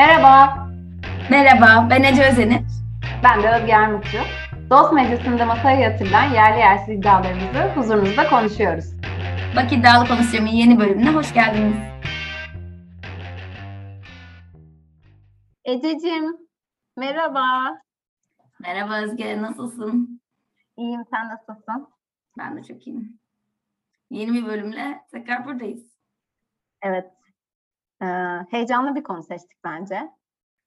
Merhaba, Merhaba, ben Ece Özenir. ben de Özge Armutçu. Dost Meclisi'nde masaya yatırılan yerli yersiz iddialarımızı huzurunuzda konuşuyoruz. Bak iddialı konuşuyor'un yeni bölümüne hoş geldiniz. Ececiğim, merhaba. Merhaba Özge, nasılsın? İyiyim, sen nasılsın? Ben de çok iyiyim. Yeni bir bölümle tekrar buradayız. Evet, ee, heyecanlı bir konu seçtik bence.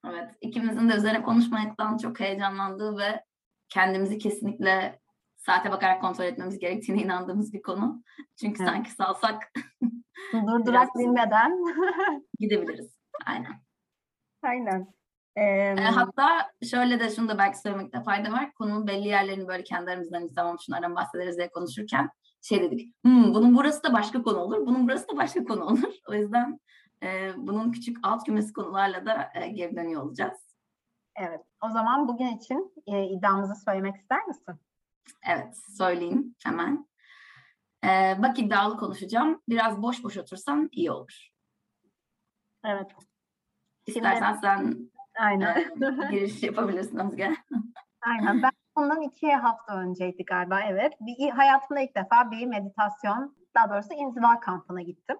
Evet, ikimizin de üzerine konuşmaktan çok heyecanlandığı ve kendimizi kesinlikle saate bakarak kontrol etmemiz gerektiğine inandığımız bir konu. Çünkü Evet. sanki salsak Durdurak bilmeden. gidebiliriz. Aynen. Aynen. Ee, hatta şöyle de şunu da belki söylemekte fayda var. Konunun belli yerlerini böyle kendi aramızdan biz tamam şunlardan bahsederiz diye konuşurken şey dedik. "Hmm, bunun burası da başka konu olur. Bunun burası da başka konu olur. O yüzden e, bunun küçük alt kümesi konularla da e, geri dönüyor olacağız. evet, o zaman bugün için e, iddiamızı söylemek ister misin? Evet söyleyeyim hemen. E, bak iddialı konuşacağım. Biraz boş boş otursan iyi olur. Evet, İstersen sen aynen. e, giriş yapabilirsin Özge. Aynen. Ben bundan iki hafta önceydi galiba evet. Bir, hayatımda ilk defa bir meditasyon, daha doğrusu inziva kampına gittim.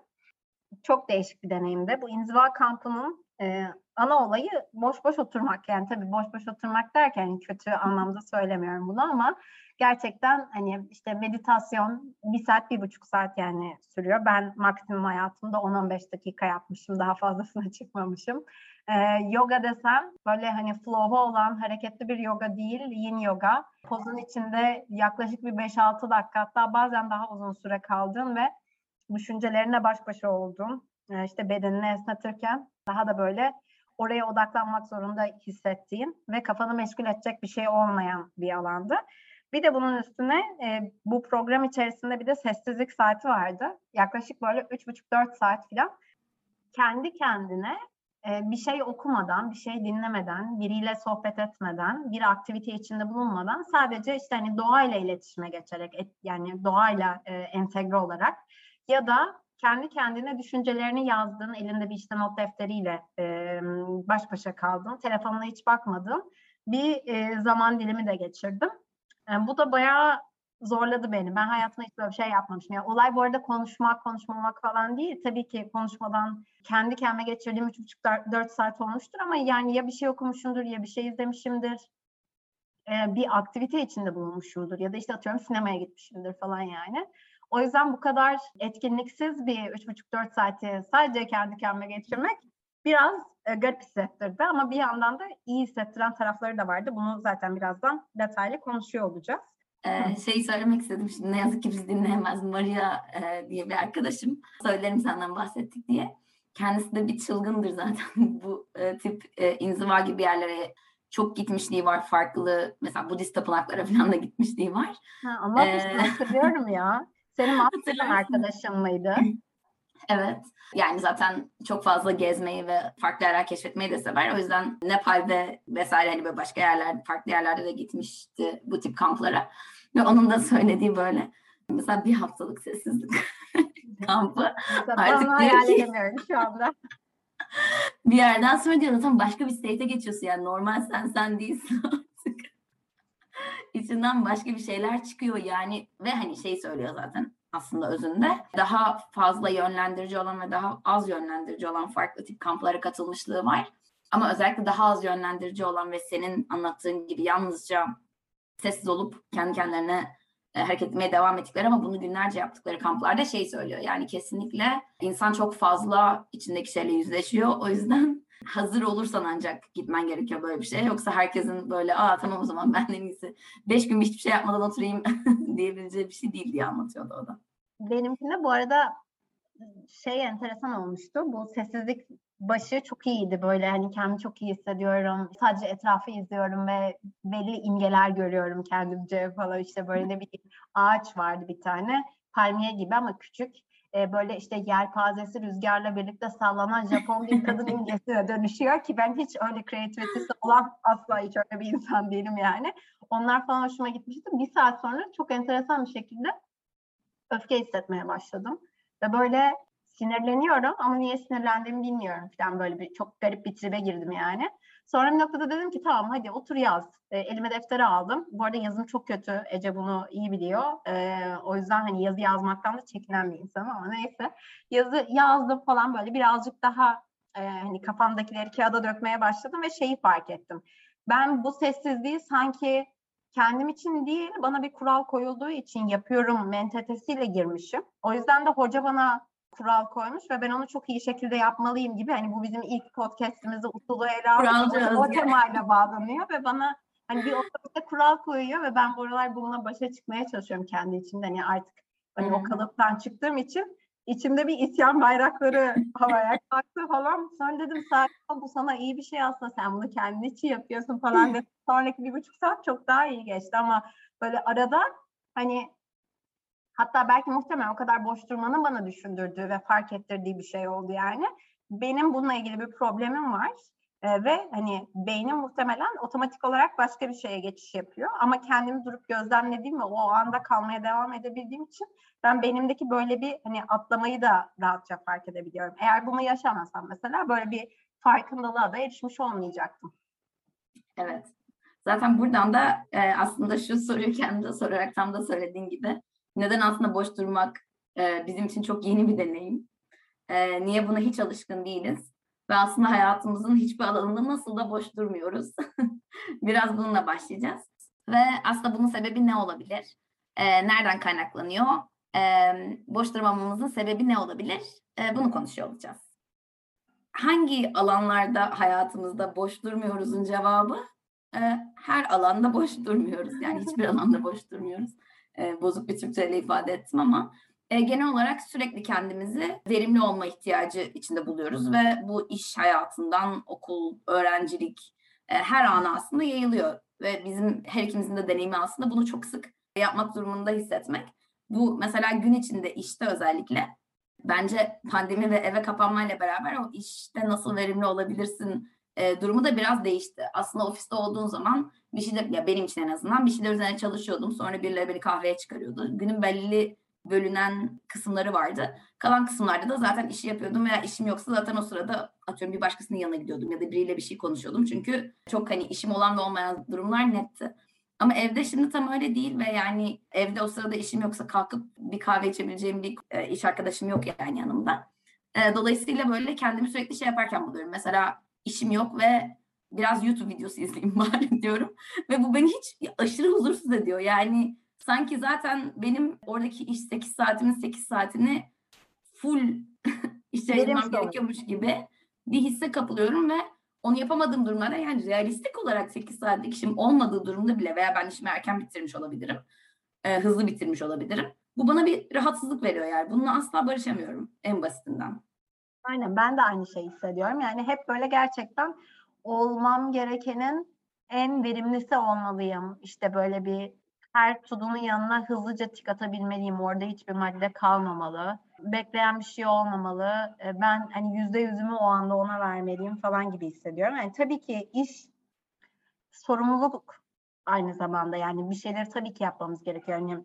Çok değişik bir deneyimdi. Bu inziva kampının e, ana olayı boş boş oturmak. Yani tabii boş boş oturmak derken kötü anlamda söylemiyorum bunu ama gerçekten hani işte meditasyon bir saat, bir buçuk saat yani sürüyor. Ben maksimum hayatımda 10-15 dakika yapmışım. Daha fazlasına çıkmamışım. Ee, yoga desem böyle hani flow'a olan hareketli bir yoga değil, yin yoga. Pozun içinde yaklaşık bir 5-6 dakika hatta bazen daha uzun süre kaldın ve düşüncelerine baş başa oldun. Ee, işte bedenini esnetirken daha da böyle oraya odaklanmak zorunda hissettiğin ve kafanı meşgul edecek bir şey olmayan bir alandı. Bir de bunun üstüne e, bu program içerisinde bir de sessizlik saati vardı. Yaklaşık böyle 3,5-4 saat falan kendi kendine e, bir şey okumadan, bir şey dinlemeden, biriyle sohbet etmeden, bir aktivite içinde bulunmadan sadece işte hani doğayla iletişime geçerek, et- yani doğayla e, entegre olarak ya da kendi kendine düşüncelerini yazdığın, elinde bir işte not defteriyle e, baş başa kaldığın, telefonuna hiç bakmadığın bir e, zaman dilimi de geçirdim. E, bu da bayağı zorladı beni. Ben hayatımda hiç böyle bir şey yapmamışım. Yani olay bu arada konuşmak, konuşmamak falan değil. Tabii ki konuşmadan kendi kendime geçirdiğim 3,5-4 saat olmuştur ama yani ya bir şey okumuşumdur ya bir şey izlemişimdir. e, bir aktivite içinde bulunmuşumdur ya da işte atıyorum sinemaya gitmişimdir falan yani. O yüzden bu kadar etkinliksiz bir 3,5-4 saati sadece kendi kendime geçirmek biraz e, garip hissettirdi ama bir yandan da iyi hissettiren tarafları da vardı. Bunu zaten birazdan detaylı konuşuyor olacağız. Ee, şeyi söylemek istedim şimdi ne yazık ki bizi dinleyemez Maria e, diye bir arkadaşım söylerim senden bahsettik diye kendisi de bir çılgındır zaten bu e, tip e, inziva gibi yerlere çok gitmişliği var farklı mesela Budist tapınaklara falan da gitmişliği var. Ha, anlatmıştın Ee, hatırlıyorum ya. Senin Hatırlarsın. arkadaşın mıydı? Evet. Yani zaten çok fazla gezmeyi ve farklı yerler keşfetmeyi de sever. O yüzden Nepal'de vesaire hani böyle başka yerler, farklı yerlerde de gitmişti bu tip kamplara. Ve onun da söylediği böyle mesela bir haftalık sessizlik kampı. Artık onu hayal ki- edemiyorum şu anda. Bir yerden sonra diyor zaten başka bir state'e geçiyorsun yani normal sen sen değilsin artık. İçinden başka bir şeyler çıkıyor yani ve hani şey söylüyor zaten aslında özünde daha fazla yönlendirici olan ve daha az yönlendirici olan farklı tip kamplara katılmışlığı var. Ama özellikle daha az yönlendirici olan ve senin anlattığın gibi yalnızca sessiz olup kendi kendilerine e, hareket etmeye devam ettikleri ama bunu günlerce yaptıkları kamplarda şey söylüyor. Yani kesinlikle insan çok fazla içindeki şeyle yüzleşiyor. O yüzden hazır olursan ancak gitmen gerekiyor böyle bir şey. Yoksa herkesin böyle aa tamam o zaman ben en iyisi beş gün hiçbir şey yapmadan oturayım diyebileceği bir şey değil diye anlatıyordu o da. Benimkinde bu arada şey enteresan olmuştu. Bu sessizlik başı çok iyiydi. Böyle hani kendimi çok iyi hissediyorum. Sadece etrafı izliyorum ve belli imgeler görüyorum kendimce falan. İşte böyle ne bileyim ağaç vardı bir tane. Palmiye gibi ama küçük. Ee, böyle işte yelpazesi rüzgarla birlikte sallanan Japon bir kadın imgesine dönüşüyor ki ben hiç öyle kreativitesi olan asla hiç öyle bir insan değilim yani. Onlar falan hoşuma gitmişti. Bir saat sonra çok enteresan bir şekilde öfke hissetmeye başladım. Ve böyle sinirleniyorum ama niye sinirlendiğimi bilmiyorum falan böyle bir çok garip bir tribe girdim yani. Sonra bir noktada dedim ki tamam hadi otur yaz. E, elime defteri aldım. Bu arada yazım çok kötü. Ece bunu iyi biliyor. E, o yüzden hani yazı yazmaktan da çekinen bir insanım ama neyse. Yazı yazdım falan böyle birazcık daha e, hani kafamdakileri kağıda dökmeye başladım ve şeyi fark ettim. Ben bu sessizliği sanki kendim için değil bana bir kural koyulduğu için yapıyorum mentalitesiyle girmişim. O yüzden de hoca bana kural koymuş ve ben onu çok iyi şekilde yapmalıyım gibi. Hani bu bizim ilk podcastimizde usulü ele aldık. O temayla bağlanıyor ve bana hani bir otobüste kural koyuyor ve ben bu aralar bununla başa çıkmaya çalışıyorum kendi içimde. Hani artık hani hmm. o kalıptan çıktığım için içimde bir isyan bayrakları havaya kalktı falan. Sonra dedim sakin bu sana iyi bir şey aslında sen bunu kendin için yapıyorsun falan dedim. Sonraki bir buçuk saat çok daha iyi geçti ama böyle arada hani hatta belki muhtemelen o kadar boş durmanın bana düşündürdüğü ve fark ettirdiği bir şey oldu yani. Benim bununla ilgili bir problemim var. Ee, ve hani beynim muhtemelen otomatik olarak başka bir şeye geçiş yapıyor. Ama kendimi durup gözlemlediğim ve o anda kalmaya devam edebildiğim için ben benimdeki böyle bir hani atlamayı da rahatça fark edebiliyorum. Eğer bunu yaşamasam mesela böyle bir farkındalığa da erişmiş olmayacaktım. Evet. Zaten buradan da e, aslında şu soruyu kendine sorarak tam da söylediğin gibi neden aslında boş durmak e, bizim için çok yeni bir deneyim? E, niye buna hiç alışkın değiliz? Ve aslında hayatımızın hiçbir alanında nasıl da boş durmuyoruz. Biraz bununla başlayacağız. Ve aslında bunun sebebi ne olabilir? E, nereden kaynaklanıyor? E, boş durmamamızın sebebi ne olabilir? E, bunu konuşuyor olacağız. Hangi alanlarda hayatımızda boş durmuyoruzun cevabı e, her alanda boş durmuyoruz. Yani hiçbir alanda boş durmuyoruz. E, bozuk bir Türkçeyle ifade ettim ama e, genel olarak sürekli kendimizi verimli olma ihtiyacı içinde buluyoruz ve bu iş hayatından okul, öğrencilik e, her ana aslında yayılıyor ve bizim her ikimizin de deneyimi aslında bunu çok sık yapmak durumunda hissetmek. Bu mesela gün içinde işte özellikle bence pandemi ve eve kapanmayla beraber o işte nasıl verimli olabilirsin e, durumu da biraz değişti. Aslında ofiste olduğun zaman bir şeyler ya benim için en azından bir şeyler üzerine çalışıyordum. Sonra birileri beni kahveye çıkarıyordu. Günün belli bölünen kısımları vardı. Kalan kısımlarda da zaten işi yapıyordum veya işim yoksa zaten o sırada atıyorum bir başkasının yanına gidiyordum ya da biriyle bir şey konuşuyordum. Çünkü çok hani işim olan ve olmayan durumlar netti. Ama evde şimdi tam öyle değil ve yani evde o sırada işim yoksa kalkıp bir kahve içebileceğim bir iş arkadaşım yok yani yanımda. Dolayısıyla böyle kendimi sürekli şey yaparken buluyorum. Mesela işim yok ve biraz YouTube videosu izleyeyim bari diyorum. Ve bu beni hiç aşırı huzursuz ediyor. Yani sanki zaten benim oradaki iş 8 saatimin 8 saatini full işe ayırmam gerekiyormuş gibi bir hisse kapılıyorum ve onu yapamadığım durumlarda yani realistik olarak 8 saatlik işim olmadığı durumda bile veya ben işimi erken bitirmiş olabilirim. E, hızlı bitirmiş olabilirim. Bu bana bir rahatsızlık veriyor yani. Bununla asla barışamıyorum en basitinden. Aynen ben de aynı şeyi hissediyorum. Yani hep böyle gerçekten olmam gerekenin en verimlisi olmalıyım. İşte böyle bir her tudunun yanına hızlıca tik atabilmeliyim. Orada hiçbir madde kalmamalı. Bekleyen bir şey olmamalı. E, ben hani yüzde yüzümü o anda ona vermeliyim falan gibi hissediyorum. Yani tabii ki iş sorumluluk aynı zamanda. Yani bir şeyleri tabii ki yapmamız gerekiyor. Yani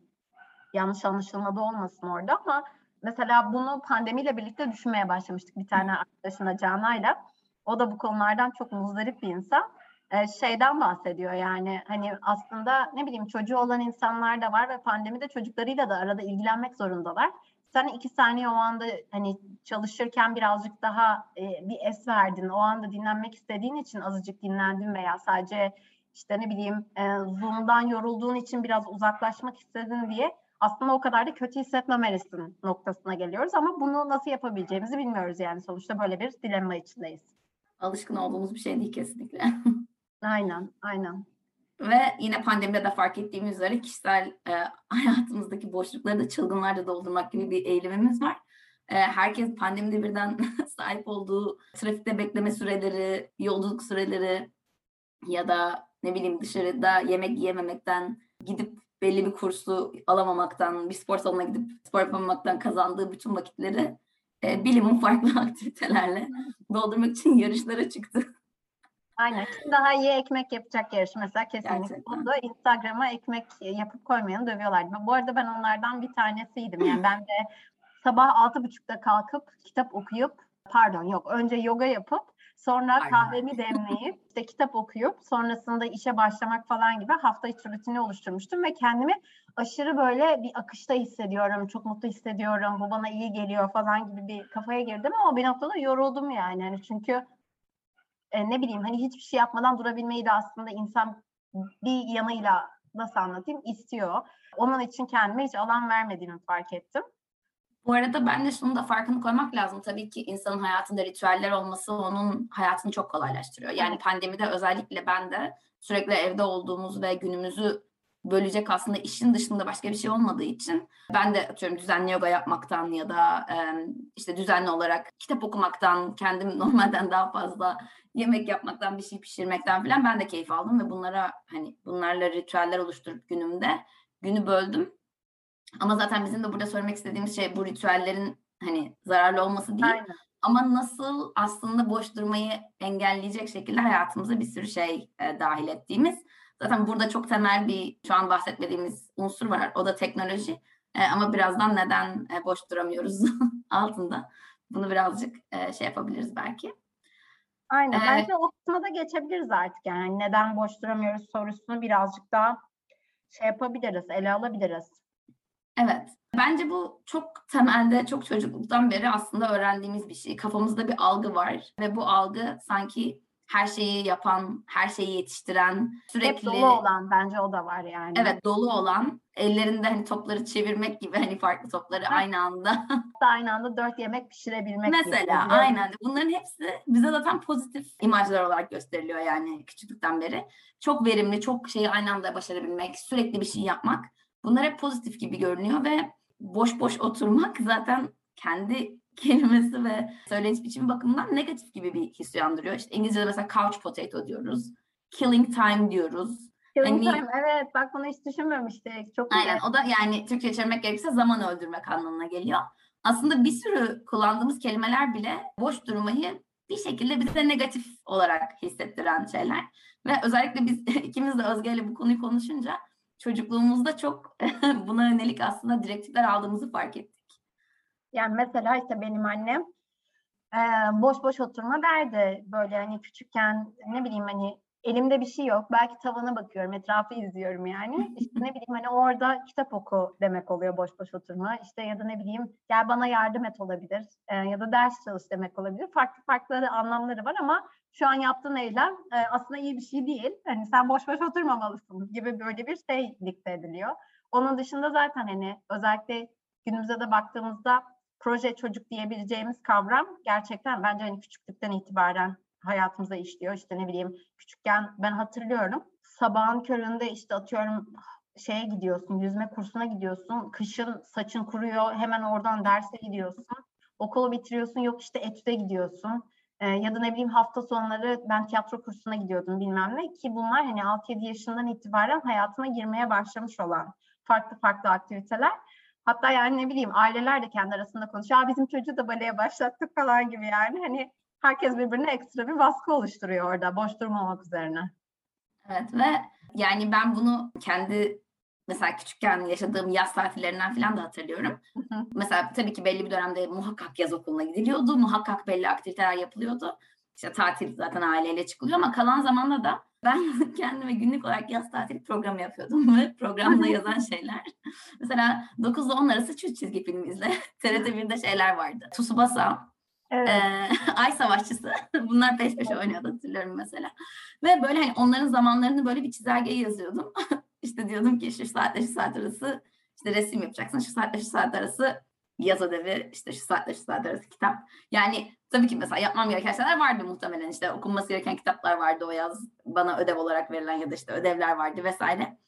yanlış anlaşılma da olmasın orada ama mesela bunu pandemiyle birlikte düşünmeye başlamıştık bir tane arkadaşımla Cana'yla. O da bu konulardan çok muzdarip bir insan. Ee, şeyden bahsediyor yani hani aslında ne bileyim çocuğu olan insanlar da var ve pandemide çocuklarıyla da arada ilgilenmek zorundalar. Sen iki saniye o anda hani çalışırken birazcık daha e, bir es verdin. O anda dinlenmek istediğin için azıcık dinlendin veya sadece işte ne bileyim e, Zoom'dan yorulduğun için biraz uzaklaşmak istedin diye aslında o kadar da kötü hissetmemelisin noktasına geliyoruz ama bunu nasıl yapabileceğimizi bilmiyoruz yani sonuçta böyle bir dilemma içindeyiz. Alışkın olduğumuz bir şey değil kesinlikle. aynen, aynen. Ve yine pandemide de fark ettiğimiz üzere kişisel e, hayatımızdaki boşlukları da çılgınlarla doldurmak gibi bir eğilimimiz var. E, herkes pandemide birden sahip olduğu trafikte bekleme süreleri, yolculuk süreleri ya da ne bileyim dışarıda yemek yiyememekten gidip belli bir kursu alamamaktan, bir spor salonuna gidip spor yapamamaktan kazandığı bütün vakitleri e, bilimin farklı aktivitelerle doldurmak için yarışlara çıktı. Aynen. Kim daha iyi ekmek yapacak yarış mesela kesinlikle. Bunu Instagram'a ekmek yapıp koymayanı dövüyorlardı. Bu arada ben onlardan bir tanesiydim. Yani ben de sabah altı buçukta kalkıp kitap okuyup pardon yok önce yoga yapıp sonra Aynen. kahvemi demleyip işte kitap okuyup sonrasında işe başlamak falan gibi hafta içi rutini oluşturmuştum ve kendimi aşırı böyle bir akışta hissediyorum, çok mutlu hissediyorum, bu bana iyi geliyor falan gibi bir kafaya girdim ama bir noktada yoruldum yani. yani çünkü e, ne bileyim hani hiçbir şey yapmadan durabilmeyi de aslında insan bir yanıyla nasıl anlatayım istiyor. Onun için kendime hiç alan vermediğimi fark ettim. Bu arada ben de şunu da farkını koymak lazım. Tabii ki insanın hayatında ritüeller olması onun hayatını çok kolaylaştırıyor. Yani pandemide özellikle ben de sürekli evde olduğumuz ve günümüzü bölecek aslında işin dışında başka bir şey olmadığı için ben de atıyorum düzenli yoga yapmaktan ya da e, işte düzenli olarak kitap okumaktan, kendim normalden daha fazla yemek yapmaktan, bir şey pişirmekten falan ben de keyif aldım ve bunlara hani bunlarla ritüeller oluşturup günümde günü böldüm. Ama zaten bizim de burada söylemek istediğimiz şey bu ritüellerin hani zararlı olması değil. Aynen. Ama nasıl aslında boş durmayı engelleyecek şekilde hayatımıza bir sürü şey e, dahil ettiğimiz. Zaten burada çok temel bir şu an bahsetmediğimiz unsur var. O da teknoloji. E, ama birazdan neden e, boş duramıyoruz altında. Bunu birazcık e, şey yapabiliriz belki. Aynen. Ee, Bence o kısma da geçebiliriz artık yani. Neden boş duramıyoruz sorusunu birazcık daha şey yapabiliriz, ele alabiliriz. Evet. Bence bu çok temelde, çok çocukluktan beri aslında öğrendiğimiz bir şey. Kafamızda bir algı var ve bu algı sanki her şeyi yapan, her şeyi yetiştiren, Hep sürekli dolu olan bence o da var yani. evet dolu olan, ellerinde hani topları çevirmek gibi hani farklı topları Heh. aynı anda. Aynı anda dört yemek pişirebilmek gibi. Mesela oluyor. aynen bunların hepsi bize zaten pozitif imajlar olarak gösteriliyor yani küçüklükten beri. Çok verimli, çok şeyi aynı anda başarabilmek, sürekli bir şey yapmak. Bunlar hep pozitif gibi görünüyor ve boş boş oturmak zaten kendi kelimesi ve söyleniş biçimi bakımından negatif gibi bir his uyandırıyor. İşte İngilizce'de mesela couch potato diyoruz. Killing time diyoruz. Killing Hani- time, evet bak bunu hiç düşünmemiştik. Çok iyi. Aynen o da yani Türkçe çevirmek gerekirse zaman öldürmek anlamına geliyor. Aslında bir sürü kullandığımız kelimeler bile boş durmayı bir şekilde bize negatif olarak hissettiren şeyler. Ve özellikle biz ikimiz de Özge ile bu konuyu konuşunca çocukluğumuzda çok buna yönelik aslında direktifler aldığımızı fark ettik. Yani mesela işte benim annem eee, boş boş oturma derdi. Böyle hani küçükken ne bileyim hani elimde bir şey yok. Belki tavana bakıyorum, etrafı izliyorum yani. İşte ne bileyim hani orada kitap oku demek oluyor boş boş oturma. İşte ya da ne bileyim gel bana yardım et olabilir. Eee, ya da ders çalış demek olabilir. Farklı farklı anlamları var ama şu an yaptığın eylem eee, aslında iyi bir şey değil. Hani sen boş boş oturmamalısın gibi böyle bir şey dikte ediliyor. Onun dışında zaten hani özellikle günümüze de baktığımızda proje çocuk diyebileceğimiz kavram gerçekten bence hani küçüklükten itibaren hayatımıza işliyor. İşte ne bileyim küçükken ben hatırlıyorum sabahın köründe işte atıyorum şeye gidiyorsun, yüzme kursuna gidiyorsun. Kışın saçın kuruyor, hemen oradan derse gidiyorsun. Okulu bitiriyorsun, yok işte etüde gidiyorsun. Ee, ya da ne bileyim hafta sonları ben tiyatro kursuna gidiyordum bilmem ne ki bunlar hani 6-7 yaşından itibaren hayatına girmeye başlamış olan farklı farklı aktiviteler. Hatta yani ne bileyim aileler de kendi arasında konuşuyor. Bizim çocuğu da baleye başlattık falan gibi yani. Hani herkes birbirine ekstra bir baskı oluşturuyor orada boş durmamak üzerine. Evet ve yani ben bunu kendi mesela küçükken yaşadığım yaz tatillerinden falan da hatırlıyorum. Mesela tabii ki belli bir dönemde muhakkak yaz okuluna gidiliyordu. Muhakkak belli aktiviteler yapılıyordu. İşte tatil zaten aileyle çıkılıyor ama kalan zamanda da ben kendime günlük olarak yaz tatil programı yapıyordum ve programda yazan şeyler. Mesela 9 ile 10 arası çift çizgi film izle. TRT 1'de şeyler vardı. Tsubasa, Evet. ee, Ay Savaşçısı. Bunlar peş peşe oynuyordu hatırlıyorum mesela. Ve böyle hani onların zamanlarını böyle bir çizelgeye yazıyordum. İşte diyordum ki şu saatle şu saat arası işte resim yapacaksın. Şu saatle şu saat arası yaz ödevi. işte şu saatle şu saat arası kitap. Yani tabii ki mesela yapmam gereken şeyler vardı muhtemelen. işte okunması gereken kitaplar vardı o yaz. Bana ödev olarak verilen ya da işte ödevler vardı vesaire.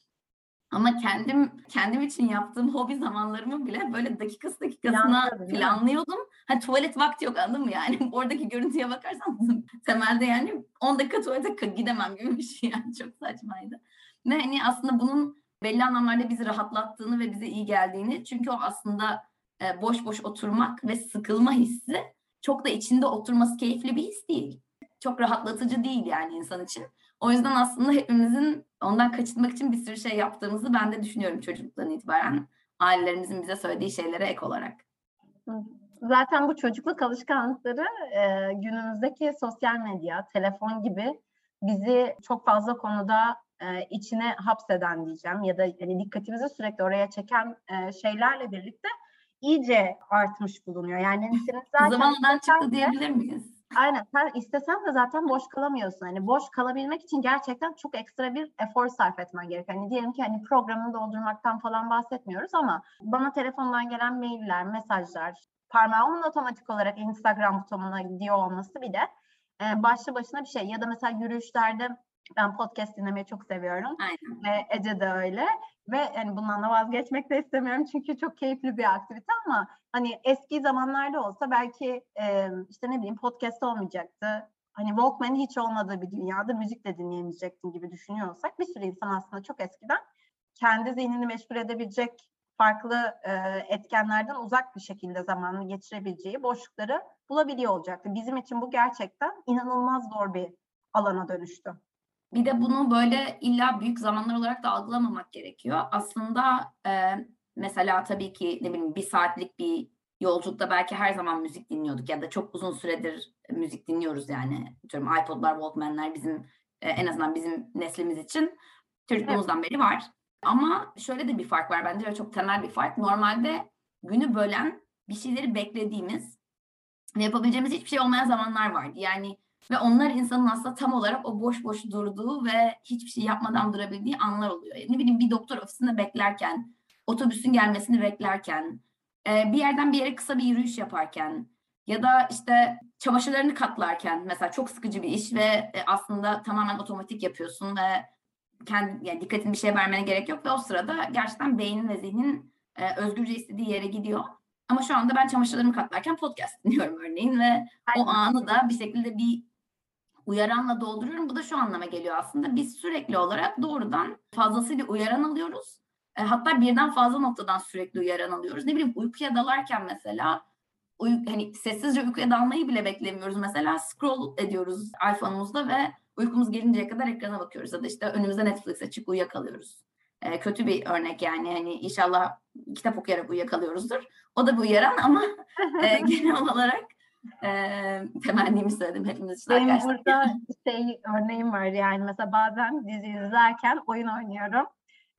Ama kendim kendim için yaptığım hobi zamanlarımı bile böyle dakikası dakikasına planlıyordum. Ha tuvalet vakti yok anladın mı yani? Oradaki görüntüye bakarsan temelde yani 10 dakika tuvalete gidemem gibi bir şey yani çok saçmaydı. Ve hani aslında bunun belli anlamlarda bizi rahatlattığını ve bize iyi geldiğini çünkü o aslında e, boş boş oturmak ve sıkılma hissi çok da içinde oturması keyifli bir his değil. Çok rahatlatıcı değil yani insan için. O yüzden aslında hepimizin ondan kaçınmak için bir sürü şey yaptığımızı ben de düşünüyorum çocukluktan itibaren. Ailelerimizin bize söylediği şeylere ek olarak. Zaten bu çocukluk alışkanlıkları e, günümüzdeki sosyal medya, telefon gibi bizi çok fazla konuda e, içine hapseden diyeceğim ya da hani dikkatimizi sürekli oraya çeken e, şeylerle birlikte iyice artmış bulunuyor. Yani senin zaten Zamanından çıktı diyebilir miyiz? Aynen. Sen istesen de zaten boş kalamıyorsun. Hani boş kalabilmek için gerçekten çok ekstra bir efor sarf etmen gerekiyor. Hani diyelim ki hani programını doldurmaktan falan bahsetmiyoruz ama bana telefondan gelen mailler, mesajlar, parmağımın otomatik olarak Instagram butonuna gidiyor olması bile e, başlı başına bir şey. Ya da mesela yürüyüşlerde ben podcast dinlemeyi çok seviyorum. Aynen. Ve Ece de öyle. Ve yani bundan da vazgeçmek de istemiyorum çünkü çok keyifli bir aktivite ama hani eski zamanlarda olsa belki e, işte ne bileyim podcast olmayacaktı. Hani Walkman'in hiç olmadığı bir dünyada müzik de dinleyemeyecektin gibi düşünüyorsak bir sürü insan aslında çok eskiden kendi zihnini meşgul edebilecek farklı e, etkenlerden uzak bir şekilde zamanını geçirebileceği boşlukları bulabiliyor olacaktı. Bizim için bu gerçekten inanılmaz zor bir alana dönüştü. Bir de bunu böyle illa büyük zamanlar olarak da algılamamak gerekiyor. Aslında e, mesela tabii ki ne bileyim bir saatlik bir yolculukta belki her zaman müzik dinliyorduk ya da çok uzun süredir müzik dinliyoruz yani. Diyorum iPod'lar, Walkman'ler bizim e, en azından bizim neslimiz için çocukluğumuzdan beri var. Ama şöyle de bir fark var bence ve çok temel bir fark. Normalde günü bölen bir şeyleri beklediğimiz ve yapabileceğimiz hiçbir şey olmayan zamanlar vardı. Yani ve onlar insanın aslında tam olarak o boş boş durduğu ve hiçbir şey yapmadan durabildiği anlar oluyor. Ne bileyim bir doktor ofisinde beklerken, otobüsün gelmesini beklerken, bir yerden bir yere kısa bir yürüyüş yaparken ya da işte çamaşırlarını katlarken mesela çok sıkıcı bir iş ve aslında tamamen otomatik yapıyorsun ve kendi yani dikkatini bir şeye vermene gerek yok ve o sırada gerçekten beynin ve zihnin özgürce istediği yere gidiyor. Ama şu anda ben çamaşırlarımı katlarken podcast dinliyorum örneğin ve Aynen. o anı da bir şekilde bir uyaranla dolduruyorum. Bu da şu anlama geliyor aslında. Biz sürekli olarak doğrudan fazlasıyla uyaran alıyoruz. E, hatta birden fazla noktadan sürekli uyaran alıyoruz. Ne bileyim uykuya dalarken mesela uy hani sessizce uykuya dalmayı bile beklemiyoruz. Mesela scroll ediyoruz iPhone'umuzda ve uykumuz gelinceye kadar ekrana bakıyoruz. Ya da işte önümüzde Netflix açık uyuyakalıyoruz. E, kötü bir örnek yani. Hani inşallah kitap okuyarak uyuyakalıyoruzdur. O da bir uyaran ama e, genel olarak e, temennimi söyledim hepimiz için Benim arkadaşlar. burada şey örneğim var yani mesela bazen dizi izlerken oyun oynuyorum.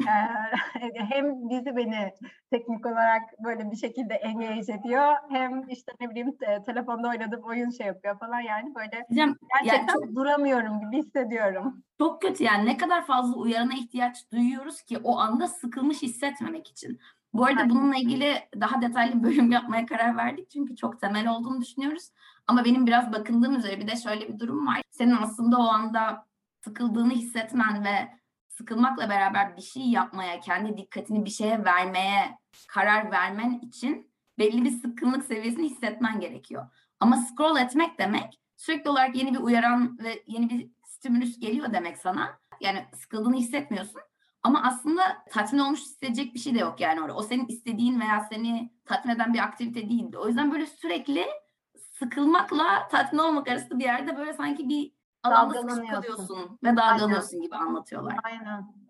Hem dizi beni teknik olarak böyle bir şekilde engage ediyor hem işte ne bileyim te- telefonda oynadığım oyun şey yapıyor falan yani böyle Hocam, gerçekten yani çok, duramıyorum gibi hissediyorum. Çok kötü yani ne kadar fazla uyarana ihtiyaç duyuyoruz ki o anda sıkılmış hissetmemek için. Bu arada bununla ilgili daha detaylı bir bölüm yapmaya karar verdik çünkü çok temel olduğunu düşünüyoruz. Ama benim biraz bakındığım üzere bir de şöyle bir durum var. Senin aslında o anda sıkıldığını hissetmen ve sıkılmakla beraber bir şey yapmaya, kendi dikkatini bir şeye vermeye karar vermen için belli bir sıkkınlık seviyesini hissetmen gerekiyor. Ama scroll etmek demek sürekli olarak yeni bir uyaran ve yeni bir stimülüs geliyor demek sana. Yani sıkıldığını hissetmiyorsun ama aslında tatmin olmuş hissedecek bir şey de yok yani orada. O senin istediğin veya seni tatmin eden bir aktivite değildi. O yüzden böyle sürekli sıkılmakla tatmin olmak arasında bir yerde böyle sanki bir alanda sıkışık kalıyorsun ve dalgalanıyorsun gibi anlatıyorlar. Aynen.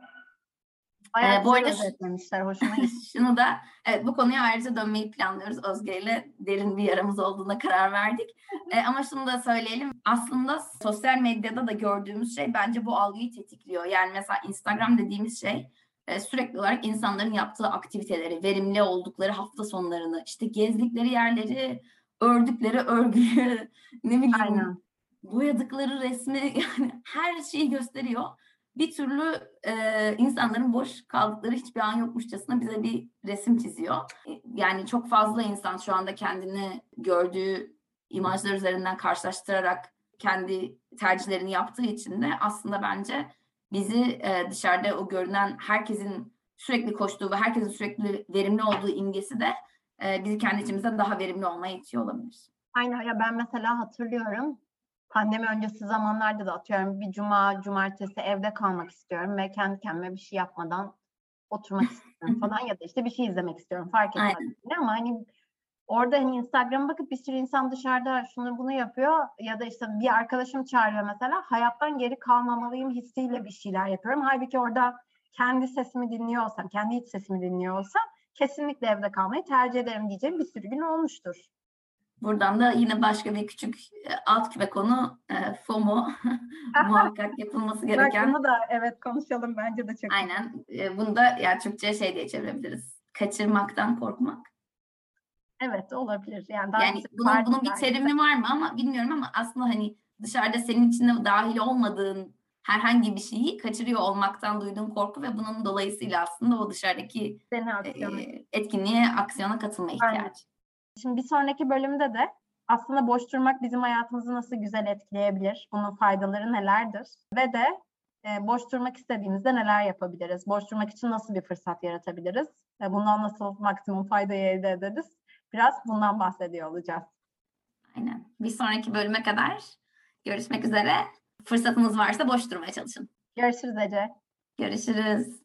Bayağı ee, bu arada özetlemişler, hoşuma gitti. şunu da, evet bu konuya ayrıca dönmeyi planlıyoruz. Özge ile derin bir yaramız olduğuna karar verdik. ee, ama şunu da söyleyelim. Aslında sosyal medyada da gördüğümüz şey bence bu algıyı tetikliyor. Yani mesela Instagram dediğimiz şey e, sürekli olarak insanların yaptığı aktiviteleri, verimli oldukları hafta sonlarını, işte gezdikleri yerleri, ördükleri örgüyü, ne bileyim Aynen. boyadıkları resmi yani her şeyi gösteriyor bir türlü e, insanların boş kaldıkları hiçbir an yokmuşçasına bize bir resim çiziyor. Yani çok fazla insan şu anda kendini gördüğü imajlar üzerinden karşılaştırarak kendi tercihlerini yaptığı için de aslında bence bizi e, dışarıda o görünen herkesin sürekli koştuğu ve herkesin sürekli verimli olduğu imgesi de e, bizi kendi içimizde daha verimli olmaya itiyor olabilir. Aynen ya ben mesela hatırlıyorum pandemi öncesi zamanlarda da atıyorum bir cuma, cumartesi evde kalmak istiyorum ve kendi kendime bir şey yapmadan oturmak istiyorum falan ya da işte bir şey izlemek istiyorum fark etmez. Ama hani orada hani Instagram'a bakıp bir sürü insan dışarıda şunu bunu yapıyor ya da işte bir arkadaşım çağırıyor mesela hayattan geri kalmamalıyım hissiyle bir şeyler yapıyorum. Halbuki orada kendi sesimi dinliyor olsam, kendi iç sesimi dinliyor olsam kesinlikle evde kalmayı tercih ederim diyeceğim bir sürü gün olmuştur. Buradan da yine başka bir küçük e, alt küme konu e, FOMO muhakkak yapılması gereken. bunu da evet konuşalım bence de çok. Aynen. E, bunu da yani Türkçe şey diye çevirebiliriz. Kaçırmaktan korkmak. Evet olabilir. Yani, daha Yani bunun, bunun bir terimi var mı ama bilmiyorum ama aslında hani dışarıda senin içinde dahil olmadığın herhangi bir şeyi kaçırıyor olmaktan duyduğun korku ve bunun dolayısıyla aslında o dışarıdaki e, etkinliğe, aksiyona katılma Aynen. Şimdi bir sonraki bölümde de aslında boş durmak bizim hayatımızı nasıl güzel etkileyebilir, bunun faydaları nelerdir ve de e, boş durmak istediğimizde neler yapabiliriz, boş durmak için nasıl bir fırsat yaratabiliriz, ve bundan nasıl maksimum faydayı elde ederiz, biraz bundan bahsediyor olacağız. Aynen. Bir sonraki bölüme kadar görüşmek üzere. Fırsatınız varsa boş durmaya çalışın. Görüşürüz Ece. Görüşürüz.